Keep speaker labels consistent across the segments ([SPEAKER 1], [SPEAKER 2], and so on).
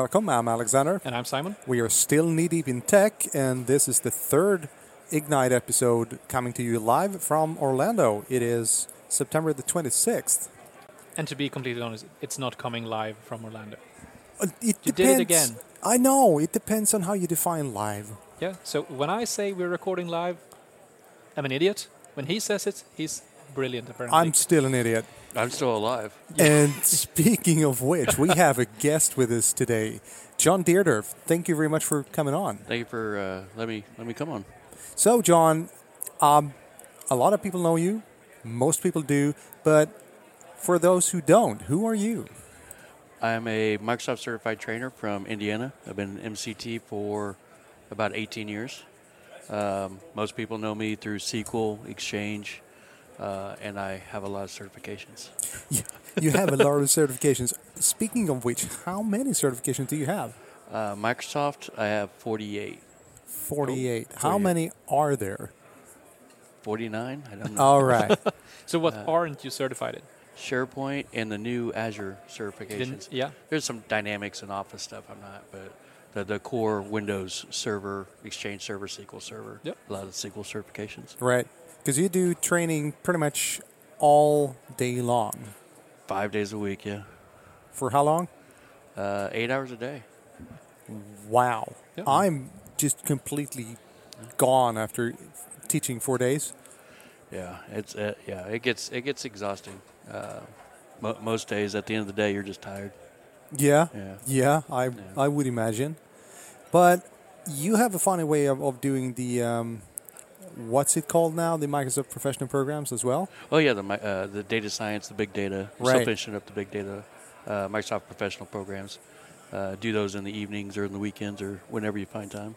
[SPEAKER 1] Welcome. I'm Alexander.
[SPEAKER 2] And I'm Simon.
[SPEAKER 1] We are still knee deep in tech, and this is the third Ignite episode coming to you live from Orlando. It is September the 26th.
[SPEAKER 2] And to be completely honest, it's not coming live from Orlando.
[SPEAKER 1] Uh, It
[SPEAKER 2] You
[SPEAKER 1] depends.
[SPEAKER 2] did it again.
[SPEAKER 1] I know. It depends on how you define live.
[SPEAKER 2] Yeah. So when I say we're recording live, I'm an idiot. When he says it, he's brilliant. Apparently.
[SPEAKER 1] I'm still an idiot.
[SPEAKER 3] I'm still alive.
[SPEAKER 1] And speaking of which, we have a guest with us today, John Deardurff. Thank you very much for coming on.
[SPEAKER 3] Thank you for uh, let me let me come on.
[SPEAKER 1] So, John, um, a lot of people know you. Most people do. But for those who don't, who are you?
[SPEAKER 3] I'm a Microsoft certified trainer from Indiana. I've been MCT for about 18 years. Um, most people know me through SQL, Exchange, uh, and I have a lot of certifications.
[SPEAKER 1] You- You have a lot of certifications. Speaking of which, how many certifications do you have?
[SPEAKER 3] Uh, Microsoft, I have 48.
[SPEAKER 1] 48. How
[SPEAKER 3] 48.
[SPEAKER 1] many are there?
[SPEAKER 3] 49? I don't know.
[SPEAKER 1] All right.
[SPEAKER 2] so what
[SPEAKER 1] Uh,
[SPEAKER 2] aren't you certified in?
[SPEAKER 3] SharePoint and the new Azure
[SPEAKER 2] Didn't,
[SPEAKER 3] certifications.
[SPEAKER 2] yeah.
[SPEAKER 3] There's some Dynamics and Office stuff I'm not, but the, the core Windows Server, Exchange Server, SQL Server,
[SPEAKER 2] Yep.
[SPEAKER 3] a lot of SQL certifications.
[SPEAKER 1] right. Because you do training pretty much all day long.
[SPEAKER 3] Five days a week, yeah.
[SPEAKER 1] For how long?
[SPEAKER 3] Uh, eight hours a day.
[SPEAKER 1] Wow.
[SPEAKER 2] Yeah.
[SPEAKER 1] I'm just completely gone after teaching four days.
[SPEAKER 3] Yeah, it's uh, yeah, it gets it gets exhausting. Uh, mo- most days, at the end of the day, you're just tired.
[SPEAKER 1] Yeah.
[SPEAKER 3] Yeah.
[SPEAKER 1] Yeah, I I would imagine. But you have a funny way of, of doing the um, what's it called now? The Microsoft Professional Programs as well.
[SPEAKER 3] Oh yeah, the uh, the data science, the big data. We're
[SPEAKER 1] Right.
[SPEAKER 3] Still finishing up the big data. Uh, Microsoft professional programs. Uh, do those in the evenings or in the weekends or whenever you find time.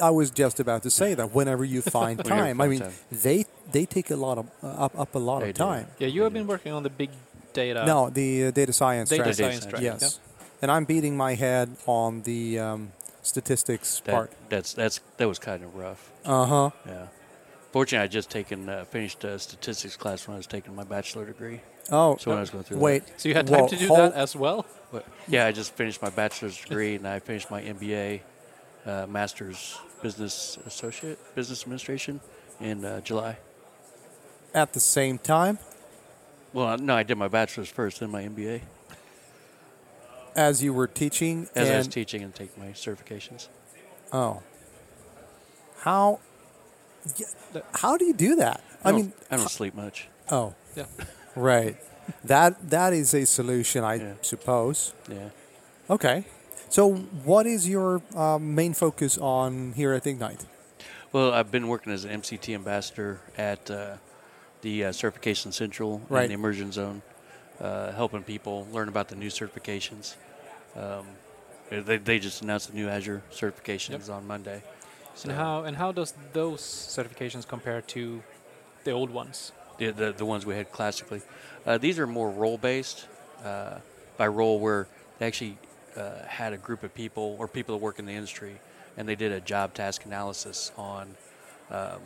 [SPEAKER 1] I was just about to say that whenever you find
[SPEAKER 3] Whenever you
[SPEAKER 1] time. I mean,
[SPEAKER 3] time.
[SPEAKER 1] they they take a lot of uh, up up a lot
[SPEAKER 3] They
[SPEAKER 1] of
[SPEAKER 3] do.
[SPEAKER 1] time.
[SPEAKER 2] Yeah, you have been working on the big data.
[SPEAKER 1] No, the uh, data science
[SPEAKER 2] Data
[SPEAKER 1] track.
[SPEAKER 2] science
[SPEAKER 3] Data
[SPEAKER 2] track.
[SPEAKER 1] Yes, and I'm beating my head on the um, statistics
[SPEAKER 3] That,
[SPEAKER 1] part.
[SPEAKER 3] That's that's that was kind of rough.
[SPEAKER 1] Uh huh.
[SPEAKER 3] Yeah. Fortunately, I just taken uh, finished a statistics class when I was taking my bachelor degree.
[SPEAKER 1] Oh,
[SPEAKER 3] So when I was going through
[SPEAKER 1] wait.
[SPEAKER 2] So you had time
[SPEAKER 1] Well,
[SPEAKER 2] to do
[SPEAKER 1] hold-
[SPEAKER 2] that as well.
[SPEAKER 3] But yeah, I just finished my bachelor's degree and I finished my MBA, uh, master's business associate, business administration in uh, July.
[SPEAKER 1] at the same time
[SPEAKER 3] Well, no, I did my bachelor's first, then my MBA
[SPEAKER 1] as you were teaching.
[SPEAKER 3] as I was teaching and take my certifications.
[SPEAKER 1] Oh. How how do you do that? I,
[SPEAKER 3] don't-
[SPEAKER 1] mean,
[SPEAKER 3] I don't sleep much.
[SPEAKER 1] oh,
[SPEAKER 2] Yeah.
[SPEAKER 1] right. That that is a solution, I
[SPEAKER 3] Yeah.
[SPEAKER 1] suppose.
[SPEAKER 3] Yeah.
[SPEAKER 1] Okay. So, what is your um, main focus on here at Ignite?
[SPEAKER 3] Well, I've been working as an MCT ambassador at uh, the uh, Certification Central
[SPEAKER 1] Right.
[SPEAKER 3] and the Immersion Zone, uh, helping people learn about the new certifications. Um, they, they just announced the new Azure certifications on Monday. So
[SPEAKER 2] And how and how does those certifications compare to the old ones?
[SPEAKER 3] the, the, the ones we had classically. Uh, these are more role based uh, by role where they actually uh, had a group of people or people that work in the industry and they did a job task analysis on um,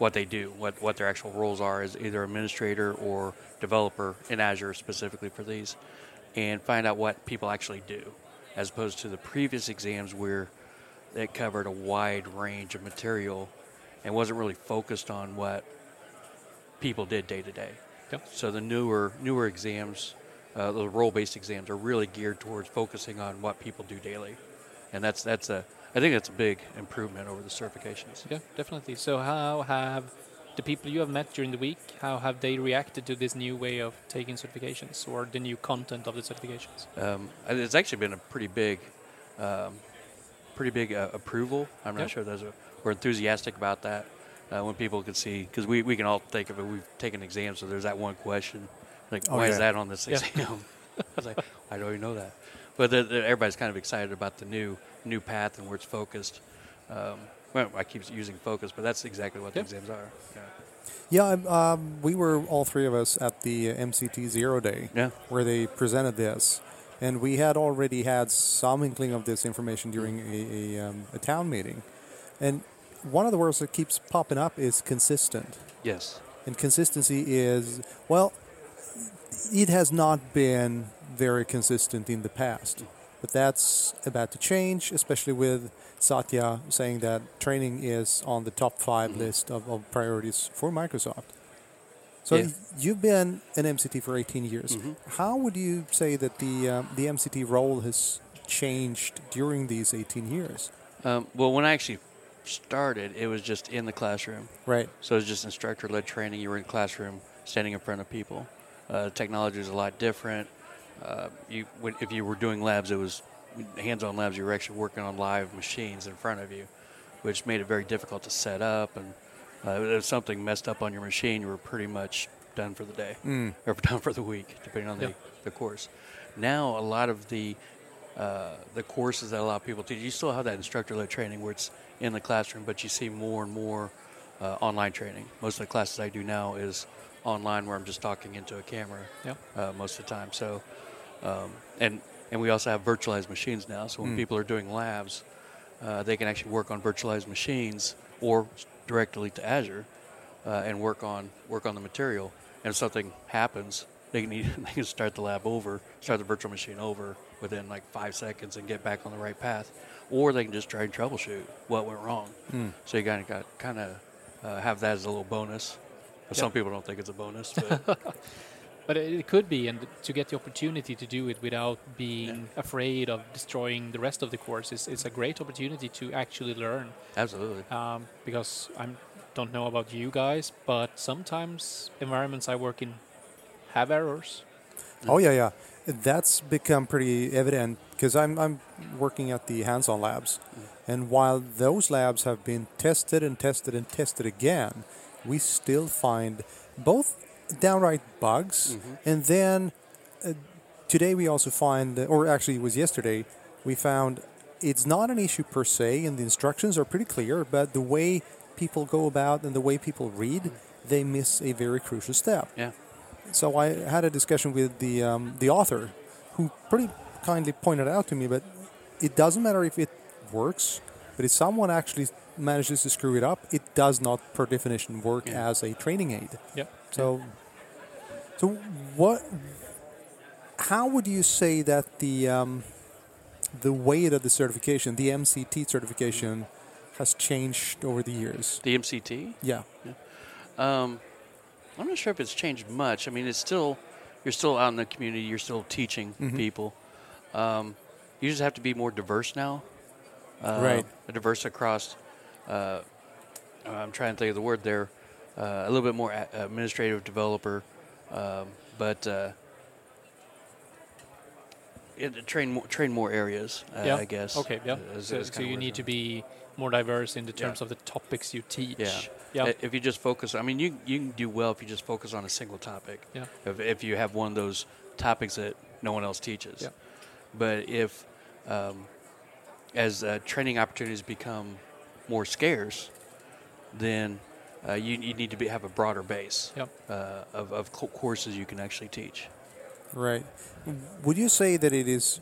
[SPEAKER 3] what they do, what, what their actual roles are as either administrator or developer in Azure specifically for these, and find out what people actually do, as opposed to the previous exams where it covered a wide range of material and wasn't really focused on what people did day to day. So the newer newer exams, uh, the role-based exams, are really geared towards focusing on what people do daily, and that's that's a I think that's a big improvement over the certifications.
[SPEAKER 2] Yeah, definitely. So how have the people you have met during the week, how have they reacted to this new way of taking certifications or the new content of the certifications?
[SPEAKER 3] Um, it's actually been a pretty big, um, pretty big uh, approval. I'm not
[SPEAKER 2] Yep.
[SPEAKER 3] sure those are, we're enthusiastic about that. Uh, when people can see, because we, we can all think of it. We've taken exams, so there's that one question, like
[SPEAKER 1] Oh,
[SPEAKER 3] why
[SPEAKER 1] yeah.
[SPEAKER 3] is that on this
[SPEAKER 2] Yeah.
[SPEAKER 3] exam? I was like, I don't even know that. But the, the, everybody's kind of excited about the new new path and where it's focused. Um, well, I keep using focus, but that's exactly what
[SPEAKER 2] Yep.
[SPEAKER 3] the exams are. Yeah.
[SPEAKER 1] Yeah, um, we were all three of us at the uh, MCT Zero Day
[SPEAKER 3] Yeah.
[SPEAKER 1] where they presented this, and we had already had some inkling of this information during a, a, um, a town meeting, and one of the words that keeps popping up is consistent,
[SPEAKER 3] Yes.
[SPEAKER 1] and consistency is well, it has not been very consistent in the past. but that's about to change, especially with Satya saying that training is on the top 5
[SPEAKER 3] Mhm.
[SPEAKER 1] list of, of priorities for Microsoft. So
[SPEAKER 3] Yeah.
[SPEAKER 1] you've been an MCT for 18 years.
[SPEAKER 3] Mhm.
[SPEAKER 1] How would you say that the um, the MCT role has changed during these 18 years?
[SPEAKER 3] Um, well, when I actually started, it was just in the classroom.
[SPEAKER 1] Right.
[SPEAKER 3] So it was just instructor-led training. You were in the classroom, standing in front of people. Uh, technology was a lot different. Uh, you, if you were doing labs, it was hands-on labs. You were actually working on live machines in front of you, which made it very difficult to set up. And uh, if something messed up on your machine, you were pretty much done for the day
[SPEAKER 1] Mm.
[SPEAKER 3] or done for the week, depending on the,
[SPEAKER 2] Yeah.
[SPEAKER 3] the course. Now, a lot of the uh, the courses that a lot of people teach, you still have that instructor-led training where it's in the classroom, but you see more and more uh, online training. Most of the classes I do now is online, where I'm just talking into a camera
[SPEAKER 2] Yeah.
[SPEAKER 3] uh, most of the time. So, um, and and we also have virtualized machines now. So when
[SPEAKER 1] Mm.
[SPEAKER 3] people are doing labs, uh, they can actually work on virtualized machines or directly to Azure uh, and work on work on the material. And if something happens, they can they can start the lab over, start the virtual machine over within like five seconds and get back on the right path, or they can just try and troubleshoot what went wrong.
[SPEAKER 1] Mm.
[SPEAKER 3] So you kind of got kind of uh, have that as a little bonus. But
[SPEAKER 2] Yeah.
[SPEAKER 3] Some people don't think it's a bonus, but
[SPEAKER 2] But it it could be, and to get the opportunity to do it without being afraid of destroying the rest of the course is, is a great opportunity to actually learn.
[SPEAKER 3] absolutely.
[SPEAKER 2] Um, because I don't know about you guys, but sometimes environments I work in have errors.
[SPEAKER 1] Oh yeah, yeah. That's become pretty evident because I'm I'm working at the hands-on labs, and while those labs have been tested and tested and tested again, we still find both downright bugs, and then uh, today we also find, or actually it was yesterday, we found it's not an issue per se, and the instructions are pretty clear, but the way people go about and the way people read, they miss a very crucial step.
[SPEAKER 3] Yeah.
[SPEAKER 1] So I had a discussion with the um, the author, who pretty kindly pointed out to me, but it doesn't matter if it works, but if someone actually manages to screw it up, it does not, per definition, work
[SPEAKER 3] Yeah.
[SPEAKER 1] as a training aid.
[SPEAKER 2] Yeah.
[SPEAKER 1] So, so what? How would you say that the um, the weight of the certification, the MCT certification, has changed over the years?
[SPEAKER 3] The MCT.
[SPEAKER 1] Yeah.
[SPEAKER 3] Um, I'm not sure if it's changed much. I mean, it's still you're still out in the community. You're still teaching
[SPEAKER 1] Mhm.
[SPEAKER 3] people. Um, you just have to be more diverse now. Uh,
[SPEAKER 1] Right.
[SPEAKER 3] Diverse across. Uh, I'm trying to think of the word there. Uh, a little bit more administrative developer, um, but uh, it, train more, train more areas. Uh,
[SPEAKER 2] Yeah.
[SPEAKER 3] I guess.
[SPEAKER 2] Okay, yeah.
[SPEAKER 3] is-
[SPEAKER 2] so
[SPEAKER 3] is
[SPEAKER 2] so you need to be more diverse in the
[SPEAKER 3] Yeah.
[SPEAKER 2] terms of the topics you teach.
[SPEAKER 3] Yeah.
[SPEAKER 2] Yeah.
[SPEAKER 3] Uh, If you just focus, I mean, you you can do well if you just focus on a single topic.
[SPEAKER 2] Yeah.
[SPEAKER 3] If, if you have one of those topics that no one else teaches.
[SPEAKER 2] Yeah.
[SPEAKER 3] But if, um, as uh, training opportunities become more scarce, then uh, you, you need to be, have a broader base
[SPEAKER 2] Yep.
[SPEAKER 3] uh, of, of co- courses you can actually teach.
[SPEAKER 1] Right. Would you say that it is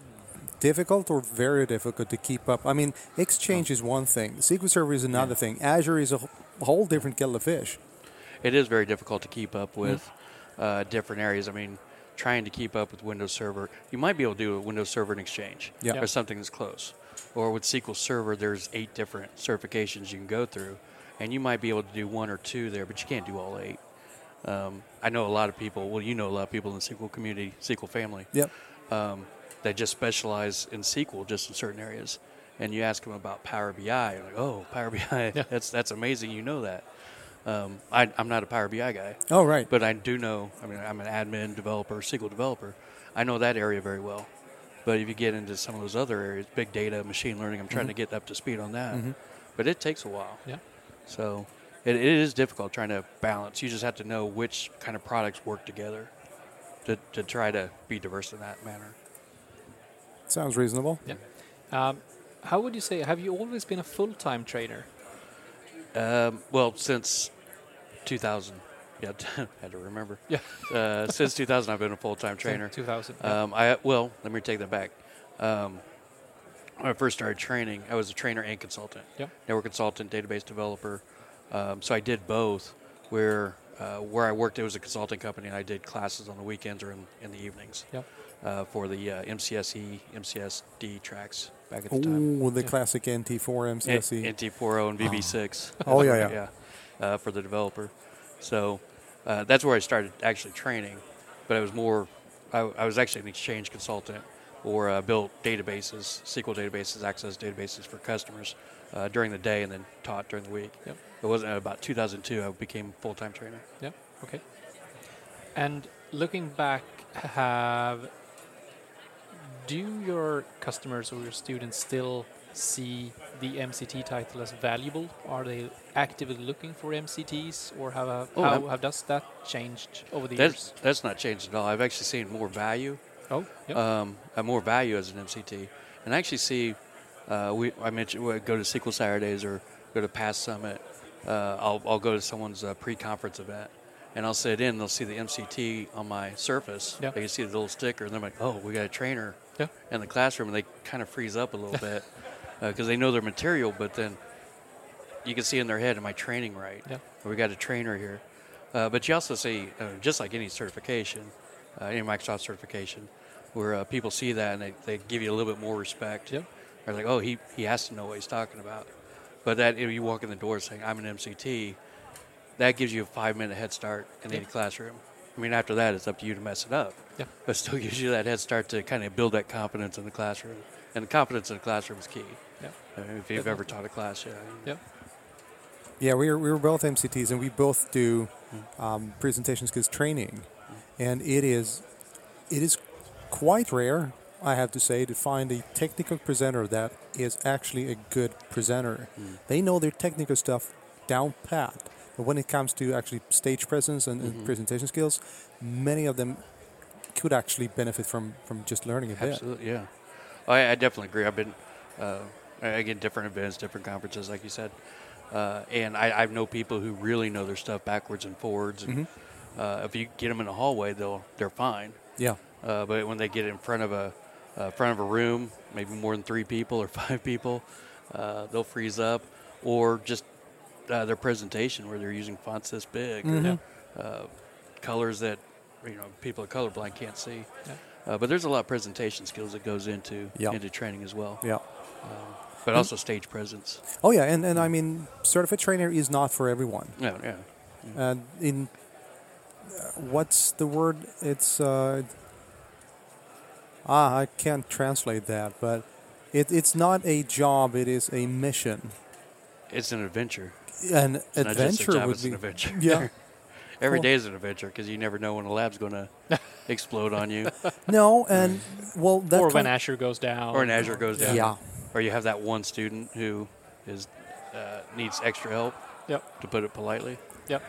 [SPEAKER 1] difficult or very difficult to keep up? I mean, Exchange is one thing, SQL Server is another
[SPEAKER 3] Yeah.
[SPEAKER 1] thing, Azure is a whole different kettle of fish.
[SPEAKER 3] It is very difficult to keep up
[SPEAKER 2] Mm-hmm.
[SPEAKER 3] with uh, different areas. I mean, trying to keep up with Windows Server, you might be able to do a Windows Server and Exchange.
[SPEAKER 1] Yeah.
[SPEAKER 3] or something that's close. Or with SQL Server, there's eight different certifications you can go through, and you might be able to do one or two there, but you can't do all eight. Um, I know a lot of people. Well, you know a lot of people in the SQL community, SQL family,
[SPEAKER 1] Yep.
[SPEAKER 3] um, that just specialize in SQL just in certain areas. And you ask them about Power BI, you're like, oh, Power BI,
[SPEAKER 2] Yeah.
[SPEAKER 3] that's that's amazing. You know that. Um, I, I'm not a Power BI guy,
[SPEAKER 1] Oh, right.
[SPEAKER 3] but I do know. I mean, I'm an admin developer, SQL developer. I know that area very well. But if you get into some of those other areas, big data, machine learning, I'm trying to get up to speed on that.
[SPEAKER 1] Mhm.
[SPEAKER 3] But it takes a while.
[SPEAKER 2] Yeah.
[SPEAKER 3] So it, it is difficult trying to balance. You just have to know which kind of products work together to, to try to be diverse in that manner.
[SPEAKER 1] Sounds reasonable.
[SPEAKER 2] Um, how would you say? Have you always been a full-time trainer?
[SPEAKER 3] Um, well, since 2000, yeah, had to remember.
[SPEAKER 2] Yeah.
[SPEAKER 3] Uh, since 2000, I've been a full-time trainer.
[SPEAKER 2] Two thousand. Yeah.
[SPEAKER 3] Um, I well, let me take that back. Um, when I first started training, I was a trainer and consultant.
[SPEAKER 2] Yeah.
[SPEAKER 3] Network consultant, database developer. Um, so I did both. Where uh, where I worked, it was a consulting company, and I did classes on the weekends or in, in the evenings
[SPEAKER 2] Yep.
[SPEAKER 3] uh, for the uh, MCSE, MCSD tracks back at the time.
[SPEAKER 1] Oh, the
[SPEAKER 2] Yeah.
[SPEAKER 1] classic NT4 MCSE.
[SPEAKER 3] NT40 and VB6.
[SPEAKER 1] Oh, yeah, yeah.
[SPEAKER 3] yeah, uh, for the developer. So uh, that's where I started actually training, but I was more, I, I was actually an exchange consultant or uh, built databases, SQL databases, access databases for customers uh, during the day and then taught during the week.
[SPEAKER 2] Yep.
[SPEAKER 3] It wasn't about 2002 I became full time trainer.
[SPEAKER 2] Yeah. Okay. And looking back, have do your customers or your students still see the MCT title as valuable? Are they actively looking for MCTs, or have uh,
[SPEAKER 3] Oh,
[SPEAKER 2] how have does that changed over the
[SPEAKER 3] That's,
[SPEAKER 2] years?
[SPEAKER 3] that's not changed at all. I've actually seen more value
[SPEAKER 2] Oh, yeah.
[SPEAKER 3] um, uh, more value as an MCT. And I actually see, uh, we, I mentioned we go to SQL Saturdays or go to Pass Summit. Uh, I'll, I'll go to someone's uh, pre-conference event, and I'll sit in. They'll see the MCT on my surface.
[SPEAKER 2] Yeah.
[SPEAKER 3] They can see the little sticker, and they're like, "Oh, we got a trainer
[SPEAKER 2] yeah.
[SPEAKER 3] in the classroom," and they kind of freeze up a little bit because they know their material, but then you can see in their head, "Am I training right?"
[SPEAKER 2] Yeah.
[SPEAKER 3] We got a trainer here. Uh, but you also see, uh, just like any certification, uh, any Microsoft certification, where uh, people see that and they, they give you a little bit more respect.
[SPEAKER 2] Yeah.
[SPEAKER 3] They're like, oh, he, he has to know what he's talking about. But that if you walk in the door saying, I'm an MCT, that gives you a five minute head start in any classroom. I mean, after that, it's up to you to mess it up.
[SPEAKER 2] Yeah.
[SPEAKER 3] But it still gives you that head start to kind of build that confidence in the classroom. And the confidence in the classroom is key.
[SPEAKER 2] Yeah.
[SPEAKER 3] I mean, if you've ever taught a class, yeah.
[SPEAKER 2] Yeah.
[SPEAKER 1] Yeah, we were, we were both MCTs, and we both do
[SPEAKER 3] Hmm.
[SPEAKER 1] um, presentation skills training, and it is it is quite rare, I have to say, to find a technical presenter that is actually a good presenter.
[SPEAKER 3] Hmm.
[SPEAKER 1] They know their technical stuff down pat, but when it comes to actually stage presence and, and
[SPEAKER 3] Mhm.
[SPEAKER 1] presentation skills, many of them could actually benefit from from just learning a bit.
[SPEAKER 3] Absolutely, yeah. I, I definitely agree. I've been, uh, Get different events, different conferences, like you said, uh, and I, I know people who really know their stuff backwards and forwards. And
[SPEAKER 1] Mhm.
[SPEAKER 3] uh, if you get them in the hallway, they'll they're fine.
[SPEAKER 1] Yeah,
[SPEAKER 3] Uh, but when they get in front of a uh, front of a room, maybe more than three people or five people, uh, they'll freeze up, or just uh, their presentation where they're using fonts this big, or,
[SPEAKER 1] Mhm.
[SPEAKER 3] uh, colors that you know people are colorblind can't see.
[SPEAKER 2] Yeah.
[SPEAKER 3] Uh, but there's a lot of presentation skills that goes into
[SPEAKER 1] Yeah.
[SPEAKER 3] into training as well.
[SPEAKER 1] yeah.
[SPEAKER 3] But also stage presence.
[SPEAKER 1] Oh yeah, and, and I mean, certified trainer is not for everyone.
[SPEAKER 3] Yeah, yeah.
[SPEAKER 1] And in uh, what's the word? It's uh, ah, I can't translate that, but it, it's not a job; it is a mission.
[SPEAKER 3] It's an adventure.
[SPEAKER 1] An
[SPEAKER 3] It's not just a
[SPEAKER 1] adventure
[SPEAKER 3] job,
[SPEAKER 1] would
[SPEAKER 3] it's
[SPEAKER 1] be
[SPEAKER 3] an adventure.
[SPEAKER 1] Yeah.
[SPEAKER 3] Every
[SPEAKER 1] Cool.
[SPEAKER 3] day is an adventure because you never know when a lab's going to explode on you,
[SPEAKER 1] no, and well, that
[SPEAKER 2] or when
[SPEAKER 1] kind-
[SPEAKER 2] Azure goes down.
[SPEAKER 3] or an Azure goes down.
[SPEAKER 1] yeah,
[SPEAKER 3] or you have that one student who is uh, needs extra help.
[SPEAKER 2] Yep.
[SPEAKER 3] To put it politely.
[SPEAKER 2] Yep.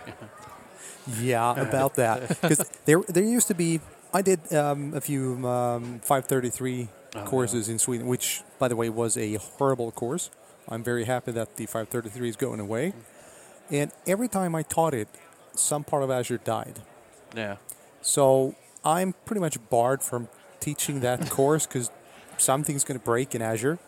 [SPEAKER 1] yeah, about that because there there used to be. I did um, a few um, 533
[SPEAKER 3] Oh,
[SPEAKER 1] courses in Sweden, which, by the way, was a horrible course. I'm very happy that the 533 is going away. And every time I taught it, some part of Azure died.
[SPEAKER 3] Yeah.
[SPEAKER 1] So I'm pretty much barred from teaching that course because something's going to break in Azure.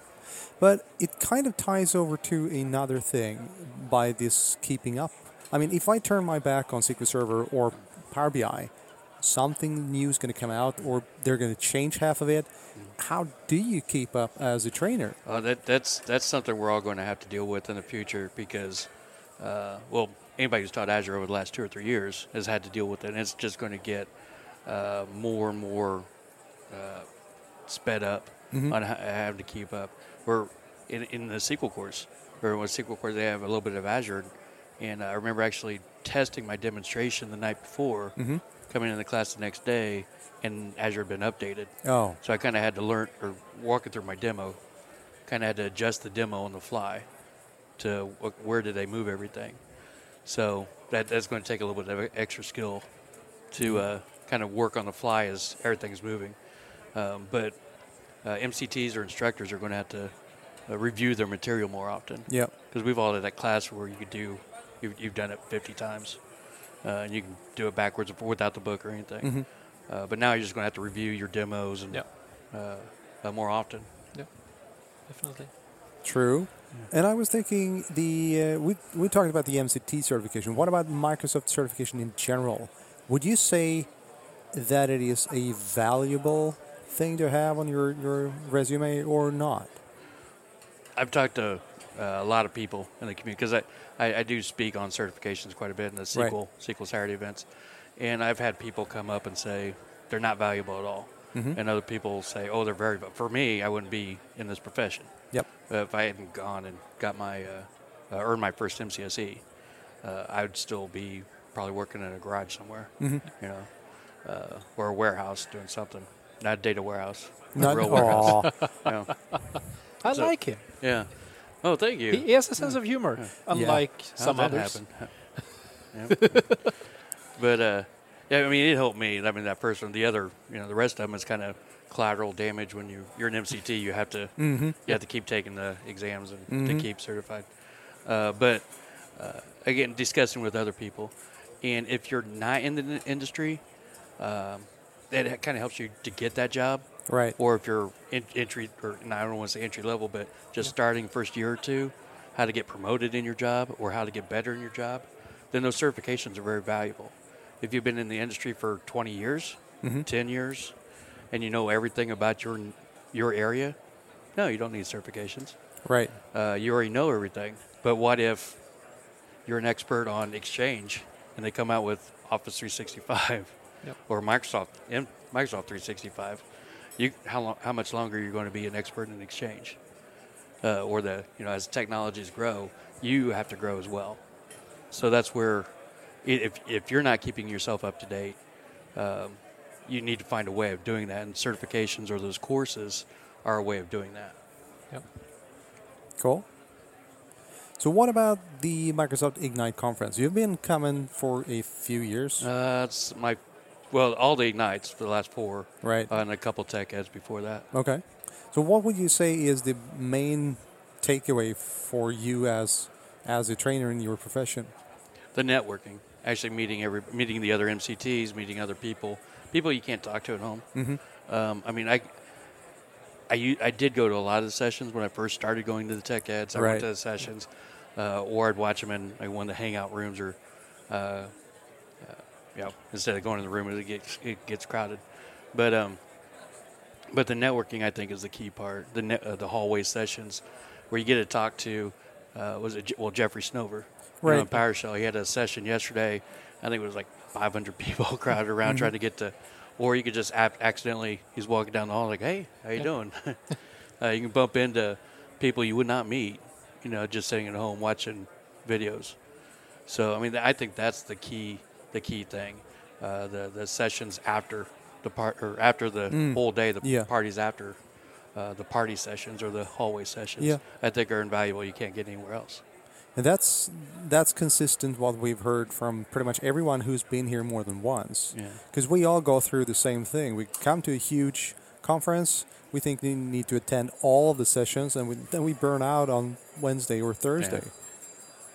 [SPEAKER 1] But it kind of ties over to another thing by this keeping up. I mean, if I turn my back on SQL Server or Power BI, something new is going to come out or they're going to change half of it. How do you keep up as a trainer?
[SPEAKER 3] Uh, that that's that's something we're all going to have to deal with in the future because, uh, well, anybody who's taught Azure over the last two or three years has had to deal with it, and it's just going to get uh, more and more uh, sped up
[SPEAKER 1] Mhm.
[SPEAKER 3] on to keep up. We're in in the SQL course, or with SQL course, they have a little bit of Azure, and I remember actually testing my demonstration the night before,
[SPEAKER 1] Mm-hmm.
[SPEAKER 3] coming in the class the next day, and Azure had been updated.
[SPEAKER 1] Oh,
[SPEAKER 3] So I kind of had to learn or walking through my demo, kind of had to adjust the demo on the fly to wh- where did they move everything. So that that's going to take a little bit of extra skill to uh, kind of work on the fly as everything's moving. Um, but uh, MCTs or instructors are going to have to uh, review their material more often
[SPEAKER 1] yeah.
[SPEAKER 3] because we've all had that class where you could do you've, you've done it 50 times uh, and you can do it backwards without the book or anything.
[SPEAKER 1] Mhm.
[SPEAKER 3] Uh, but now you're just going to have to review your demos and
[SPEAKER 2] Yep.
[SPEAKER 3] uh, uh, more often.
[SPEAKER 2] Yeah, definitely.
[SPEAKER 1] True. And I was thinking the uh, we we talked about the MCT certification. What about Microsoft certification in general? Would you say that it is a valuable thing to have on your, your resume or not?
[SPEAKER 3] I've talked to uh, a lot of people in the community because I, I, I do speak on certifications quite a bit in the
[SPEAKER 1] Right.
[SPEAKER 3] SQL SQL Saturday events, and I've had people come up and say they're not valuable at all,
[SPEAKER 1] Mhm.
[SPEAKER 3] and other people say, oh, they're very. But for me, I wouldn't be in this profession
[SPEAKER 1] Yep.
[SPEAKER 3] uh, if I hadn't gone and got my uh, uh, earned my first MCSE. Uh, I would still be probably working in a garage somewhere,
[SPEAKER 1] Mhm.
[SPEAKER 3] you know, uh, or a warehouse doing something. Not a data warehouse, a
[SPEAKER 1] Not,
[SPEAKER 3] real warehouse. Yeah.
[SPEAKER 2] I
[SPEAKER 3] So-
[SPEAKER 2] like him.
[SPEAKER 3] yeah. Oh, thank you.
[SPEAKER 2] He, he has a sense of humor, unlike
[SPEAKER 3] How'd
[SPEAKER 2] some others.
[SPEAKER 3] but uh, yeah, I mean, it helped me. I mean, that person, the other, you know, the rest of them is kind of collateral damage. When you you're an MCT, you have to
[SPEAKER 1] Mhm.
[SPEAKER 3] you have to keep taking the exams and
[SPEAKER 1] Mhm.
[SPEAKER 3] to keep certified. Uh, but uh, again, discussing with other people, and if you're not in the industry, um, that kind of helps you to get that job
[SPEAKER 1] Right.
[SPEAKER 3] or if you're in, entry or no, I don't want to say entry level, but just starting first year or two, how to get promoted in your job or how to get better in your job, then those certifications are very valuable. If you've been in the industry for 20 years,
[SPEAKER 1] Mhm.
[SPEAKER 3] 10 years, and you know everything about your your area, no, you don't need certifications.
[SPEAKER 1] Right.
[SPEAKER 3] Uh, you already know everything. But what if you're an expert on Exchange and they come out with Office 365
[SPEAKER 2] Yep.
[SPEAKER 3] or Microsoft in Microsoft 365? You how long, how much longer are you going to be an expert in Exchange? Uh, or the you know as technologies grow, you have to grow as well. So that's where if if you're not keeping yourself up to date, um, you need to find a way of doing that. And certifications or those courses are a way of doing that.
[SPEAKER 2] Yep.
[SPEAKER 1] Cool. So, what about the Microsoft Ignite conference? You've been coming for a few years,
[SPEAKER 3] Uh, it's my, well, all the ignites for the last four,
[SPEAKER 1] right?
[SPEAKER 3] uh, and a couple tech eds before that.
[SPEAKER 1] Okay. So, what would you say is the main takeaway for you as as a trainer in your profession?
[SPEAKER 3] The networking, actually meeting every, meeting the other MCTs, meeting other people, people you can't talk to at home.
[SPEAKER 1] Mm-hmm.
[SPEAKER 3] Um, I mean, I, I, I did go to a lot of the sessions when I first started going to the tech eds. I
[SPEAKER 1] Right.
[SPEAKER 3] went to the sessions, uh, or I'd watch them in like, one of the hangout rooms, or, uh, you know, instead of going in the room, it gets it gets crowded. But um, but the networking I think is the key part. The ne- uh, the hallway sessions, where you get to talk to, uh, was it well Jeffrey Snover, you know,
[SPEAKER 1] Right.
[SPEAKER 3] PowerShell. He had a session yesterday. I think it was like 500 people crowded around trying to get to, or you could just accidentally. He's walking down the hall like, "Hey, how you
[SPEAKER 2] Yeah.
[SPEAKER 3] doing?" uh, you can bump into people you would not meet, you know, just sitting at home watching videos. So I mean, I think that's the key, the key thing. Uh, the the sessions after the part or after the
[SPEAKER 1] Mm.
[SPEAKER 3] whole day, the
[SPEAKER 1] Yeah.
[SPEAKER 3] parties after. Uh, the party sessions or the hallway sessions,
[SPEAKER 1] Yeah.
[SPEAKER 3] I think are invaluable. You can't get anywhere else.
[SPEAKER 1] And that's that's consistent what we've heard from pretty much everyone who's been here more than once.
[SPEAKER 3] Yeah.
[SPEAKER 1] Because we all go through the same thing. We come to a huge conference. We think we need to attend all of the sessions, and we, then we burn out on Wednesday or Thursday.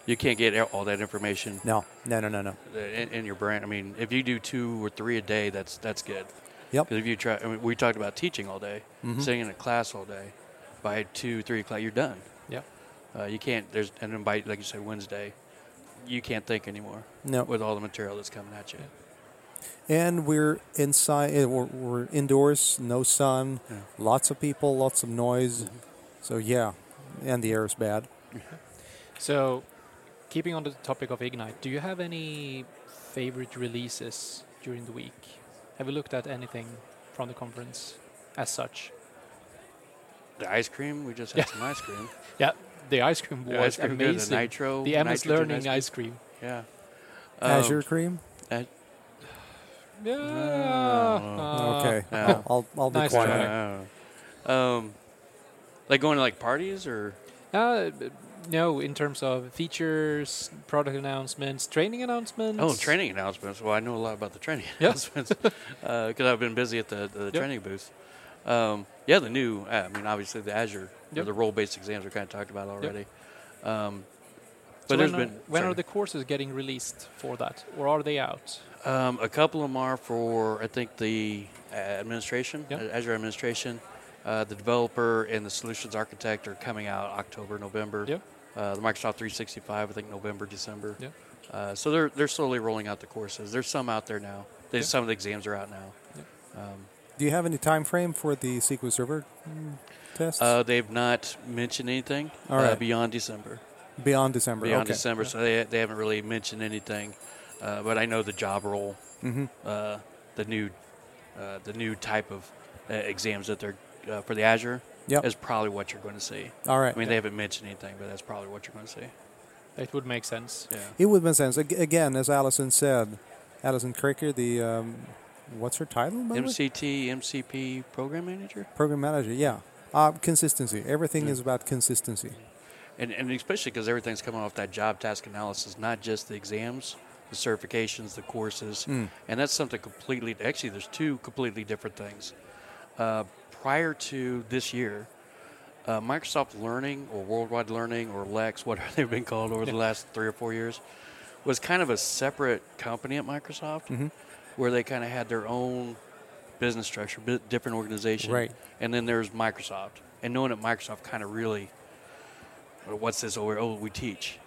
[SPEAKER 3] You can't get all that information
[SPEAKER 1] No, no, no, no, no.
[SPEAKER 3] in, in your brain. I mean, if you do two or three a day, that's that's good.
[SPEAKER 1] Yep.
[SPEAKER 3] Because if you try, I mean, we talked about teaching all day,
[SPEAKER 1] Mhm.
[SPEAKER 3] sitting in a class all day. By two, three o'clock, you're done.
[SPEAKER 2] Yeah.
[SPEAKER 3] Uh, you can't. There's and then by like you said Wednesday, you can't think anymore
[SPEAKER 1] No.
[SPEAKER 3] with all the material that's coming at you.
[SPEAKER 1] And we're inside. eh, We're, we're indoors, no sun,
[SPEAKER 3] Yeah.
[SPEAKER 1] lots of people, lots of noise. So yeah, and the air is bad.
[SPEAKER 2] So, keeping on the topic of Ignite, do you have any favorite releases during the week? Have you looked at anything from the conference as such?
[SPEAKER 3] The ice cream, we just had
[SPEAKER 2] Yeah.
[SPEAKER 3] some ice cream.
[SPEAKER 2] Yeah, the ice cream was
[SPEAKER 3] The ice cream, good, the
[SPEAKER 2] amazing.
[SPEAKER 3] nitro,
[SPEAKER 2] the MS
[SPEAKER 3] nitrogen
[SPEAKER 2] Learning
[SPEAKER 3] ice
[SPEAKER 2] ice cream.
[SPEAKER 3] cream. Yeah.
[SPEAKER 1] Azure
[SPEAKER 3] Um,
[SPEAKER 1] cream.
[SPEAKER 2] Yeah.
[SPEAKER 3] Oh.
[SPEAKER 1] okay,
[SPEAKER 3] yeah.
[SPEAKER 1] I'll I'll, I'll be
[SPEAKER 2] Nice
[SPEAKER 1] quiet.
[SPEAKER 2] try.
[SPEAKER 3] Um, like going to like parties or
[SPEAKER 2] Uh, b- no, in terms of features, product announcements, training announcements.
[SPEAKER 3] oh training announcements. Well, I know a lot about the training announcements because I've been busy at the, the
[SPEAKER 2] Yep.
[SPEAKER 3] training booth. Um, yeah, the new. uh, I mean, obviously the Azure or
[SPEAKER 2] Yep.
[SPEAKER 3] the role-based exams are kind of talked about already. Um,
[SPEAKER 2] So
[SPEAKER 3] but there's
[SPEAKER 2] when, are,
[SPEAKER 3] been
[SPEAKER 2] when
[SPEAKER 3] sorry.
[SPEAKER 2] are the courses getting released for that, or are they out?
[SPEAKER 3] Um, a couple of them are for I think the uh, administration, uh, Azure administration. Uh, the developer and the solutions architect are coming out October, November.
[SPEAKER 2] Yep.
[SPEAKER 3] Uh, the Microsoft 365, I think November, December.
[SPEAKER 2] Yep.
[SPEAKER 3] Uh, so they're they're slowly rolling out the courses. There's some out there now. There's
[SPEAKER 2] Yep.
[SPEAKER 3] some of the exams are out now.
[SPEAKER 1] Do you have any time frame for the SQL Server mm, tests
[SPEAKER 3] Uh, they've not mentioned anything
[SPEAKER 1] All
[SPEAKER 3] uh, beyond December.
[SPEAKER 1] beyond December?
[SPEAKER 3] Beyond
[SPEAKER 1] okay.
[SPEAKER 3] December, so they they haven't really mentioned anything. Uh, but I know the job role,
[SPEAKER 1] hmm
[SPEAKER 3] uh, the new uh, the new type of uh, exams that they're uh, for the Azure
[SPEAKER 1] Yep.
[SPEAKER 3] is probably what you're going to see.
[SPEAKER 1] All right.
[SPEAKER 3] I mean, they haven't mentioned anything, but that's probably what you're going to see.
[SPEAKER 2] It would make sense.
[SPEAKER 3] Yeah.
[SPEAKER 1] It would make sense. Again, as Allison said, Allison Kricker, the um, what's her title? by the way?
[SPEAKER 3] MCT, MCP program manager,
[SPEAKER 1] Program manager. Yeah. Uh, consistency. Everything
[SPEAKER 3] Yeah.
[SPEAKER 1] is about consistency.
[SPEAKER 3] and and especially because everything's coming off that job task analysis, not just the exams, the certifications, the courses,
[SPEAKER 1] Mm.
[SPEAKER 3] and that's something completely. Actually, there's two completely different things. Uh, prior to this year, uh, Microsoft Learning or Worldwide Learning or Lex, whatever they've been called over the last three or four years, was kind of a separate company at Microsoft,
[SPEAKER 1] Mhm.
[SPEAKER 3] where they kind of had their own business structure, different organization,
[SPEAKER 1] Right.
[SPEAKER 3] And then there's Microsoft, and knowing that Microsoft kind of really, uh, what's this? Oh, oh, we teach.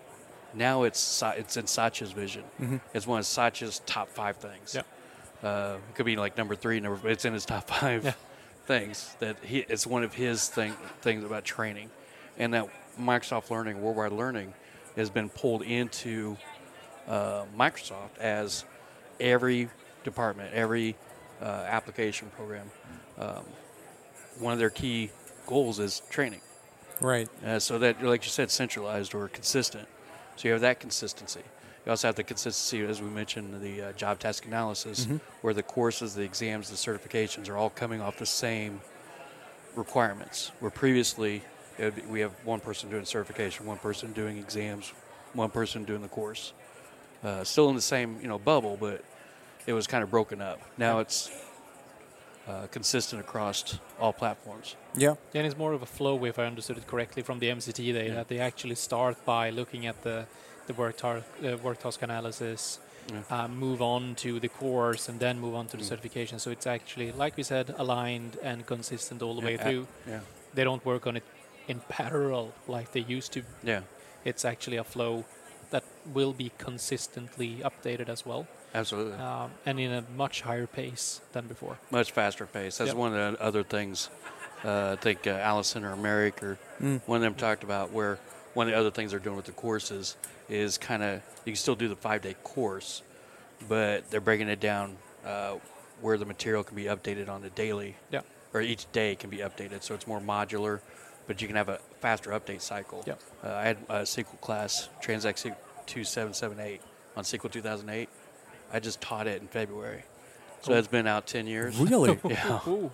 [SPEAKER 3] Now it's it's in Satya's vision.
[SPEAKER 1] Mhm.
[SPEAKER 3] It's one of Satya's top five things.
[SPEAKER 2] Yeah.
[SPEAKER 3] Uh, it could be like number three, number. It's in his top five
[SPEAKER 2] Yeah.
[SPEAKER 3] Things that he. It's one of his thing things about training, and that Microsoft Learning, Worldwide Learning, has been pulled into uh, Microsoft as every department, every uh, application program. Um, one of their key goals is training.
[SPEAKER 1] Right.
[SPEAKER 3] Uh, so that, like you said, centralized or consistent. So you have that consistency. You also have the consistency, as we mentioned, the uh, job task analysis,
[SPEAKER 1] Mhm.
[SPEAKER 3] where the courses, the exams, the certifications are all coming off the same requirements. Where previously it would be, we have one person doing certification, one person doing exams, one person doing the course. Uh, still in the same you know bubble, but it was kind of broken up. Now it's uh, consistent across all platforms.
[SPEAKER 1] Yeah.
[SPEAKER 2] And it's more of a flow, if I understood it correctly, from the MCT day
[SPEAKER 3] Yeah.
[SPEAKER 2] that they actually start by looking at the the work, tar- uh, work task analysis,
[SPEAKER 3] Yeah.
[SPEAKER 2] uh, move on to the course, and then move on to the
[SPEAKER 3] Mm.
[SPEAKER 2] certification. So it's actually, like we said, aligned and consistent all the way
[SPEAKER 3] Yeah,
[SPEAKER 2] through.
[SPEAKER 3] Yeah,
[SPEAKER 2] They don't work on it in parallel like they used to.
[SPEAKER 3] yeah,
[SPEAKER 2] It's actually a flow that will be consistently updated as well,
[SPEAKER 3] absolutely.
[SPEAKER 2] um, and in a much higher pace than before.
[SPEAKER 3] much faster pace. That's
[SPEAKER 2] Yep.
[SPEAKER 3] one of the other things. Uh, I think uh, Allison or Merrick or
[SPEAKER 1] Mm.
[SPEAKER 3] one of them talked about where one of the other things they're doing with the courses is kind of you can still do the five day course, but they're breaking it down uh, where the material can be updated on the daily
[SPEAKER 2] Yeah.
[SPEAKER 3] or each day can be updated, so it's more modular, but you can have a faster update cycle.
[SPEAKER 2] Yep.
[SPEAKER 3] Uh, I had a SQL class, Transact 2778 on SQL 2008. I just taught it in February. So it's been out 10 years.
[SPEAKER 1] Really?
[SPEAKER 3] Yeah.
[SPEAKER 2] Ooh.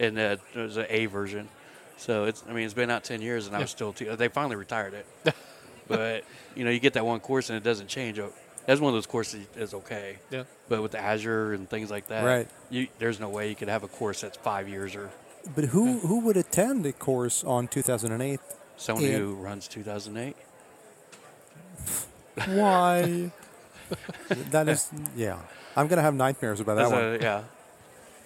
[SPEAKER 3] And uh, there's an A version. So it's, I mean, it's been out 10 years and I was still, te- they finally retired it. but, you know, you get that one course and it doesn't change. Oh, That's one of those courses that's okay.
[SPEAKER 2] Yeah.
[SPEAKER 3] But with Azure and things like that,
[SPEAKER 1] Right.
[SPEAKER 3] you, there's no way you could have a course that's five years or
[SPEAKER 1] But who who would attend a course on 2008?
[SPEAKER 3] someone who runs 2008.
[SPEAKER 1] Why? that is yeah. I'm gonna have nightmares about that
[SPEAKER 3] That's
[SPEAKER 1] one.
[SPEAKER 3] a- yeah.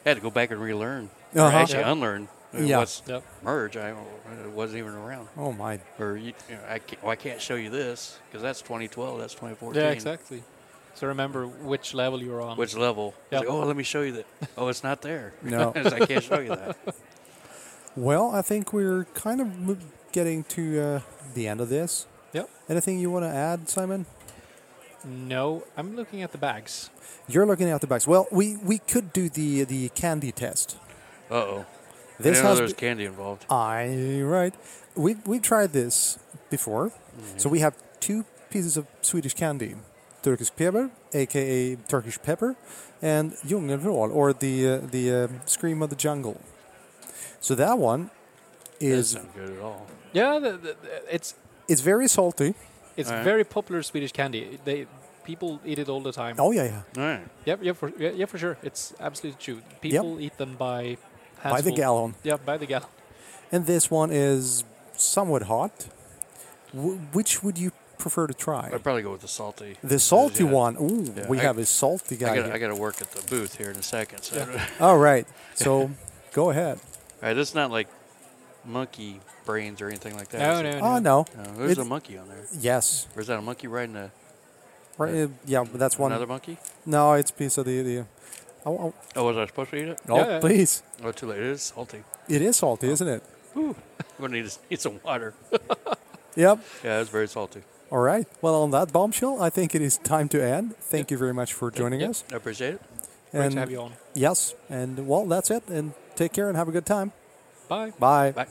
[SPEAKER 3] I had to go back and relearn. Or
[SPEAKER 1] Uh-huh.
[SPEAKER 3] actually unlearn
[SPEAKER 1] Yeah.
[SPEAKER 3] what's
[SPEAKER 2] Yep.
[SPEAKER 3] merge. I it wasn't even around.
[SPEAKER 1] Oh my!
[SPEAKER 3] Or you, you know, I, can't, well, I can't show you this because that's 2012. That's 2014.
[SPEAKER 2] Yeah, exactly. So remember which level you're on.
[SPEAKER 3] Which level? It's
[SPEAKER 2] Yeah.
[SPEAKER 3] Like, oh, let me show you that. Oh, it's not there.
[SPEAKER 1] No.
[SPEAKER 3] I can't show you that.
[SPEAKER 1] Well, I think we're kind of getting to uh, the end of this.
[SPEAKER 2] Yep.
[SPEAKER 1] Anything you want to add, Simon?
[SPEAKER 2] No, I'm looking at the bags.
[SPEAKER 1] You're looking at the bags. Well, we, we could do the the candy test.
[SPEAKER 3] Uh oh.
[SPEAKER 1] This
[SPEAKER 3] I didn't know
[SPEAKER 1] has
[SPEAKER 3] there was candy involved.
[SPEAKER 1] I right. We we tried this before. So we have two pieces of Swedish candy: Turkish pepper, aka Turkish pepper, and Djungelvrål, or the uh, the uh, scream of the jungle. So that one
[SPEAKER 3] Doesn't
[SPEAKER 1] is
[SPEAKER 3] good at all.
[SPEAKER 2] Yeah, the, the, the- it's
[SPEAKER 1] it's very salty.
[SPEAKER 2] it's
[SPEAKER 3] Alright.
[SPEAKER 2] very popular Swedish candy. They people eat it all the time.
[SPEAKER 1] Oh yeah, yeah.
[SPEAKER 3] All right.
[SPEAKER 2] Yep, yeah, for yeah, yeah, for sure. It's absolutely true. People eat them by
[SPEAKER 1] By the
[SPEAKER 2] handful.
[SPEAKER 1] gallon.
[SPEAKER 2] Yeah, by the gallon.
[SPEAKER 1] And this one is somewhat hot. W- which would you prefer to try?
[SPEAKER 3] I'd probably go with the salty.
[SPEAKER 1] The salty
[SPEAKER 3] Yeah.
[SPEAKER 1] one. Ooh,
[SPEAKER 3] Yeah,
[SPEAKER 1] we
[SPEAKER 3] I-
[SPEAKER 1] have a salty guy.
[SPEAKER 3] I got
[SPEAKER 1] here.
[SPEAKER 3] I got to work at the booth here in a second. So,
[SPEAKER 2] Yeah.
[SPEAKER 1] All right. So go ahead.
[SPEAKER 3] all right, It's not like monkey brains or anything like that.
[SPEAKER 2] No, no, no.
[SPEAKER 1] Oh no.
[SPEAKER 3] No, there's
[SPEAKER 1] It-
[SPEAKER 3] a monkey on there.
[SPEAKER 1] Yes.
[SPEAKER 3] Or is that a monkey riding a
[SPEAKER 1] Right. uh, yeah, that's one.
[SPEAKER 3] another monkey?
[SPEAKER 1] No, it's a piece of the the. Oh, oh,
[SPEAKER 3] Oh, was I supposed to eat it?
[SPEAKER 1] oh
[SPEAKER 2] Yeah, yeah.
[SPEAKER 1] please!
[SPEAKER 3] Oh, too late. It is salty.
[SPEAKER 1] It is salty, oh. isn't it?
[SPEAKER 3] I'm gonna need, need some water.
[SPEAKER 1] Yep.
[SPEAKER 3] yeah, it's very salty.
[SPEAKER 1] All right. Well, on that bombshell, I think it is time to end. Thank you very much for joining
[SPEAKER 3] Yep,
[SPEAKER 1] us.
[SPEAKER 3] I appreciate it.
[SPEAKER 2] Great
[SPEAKER 1] And
[SPEAKER 2] to have you on.
[SPEAKER 1] yes, and well, that's it. And take care and have a good time.
[SPEAKER 2] Bye.
[SPEAKER 1] Bye.
[SPEAKER 3] Bye.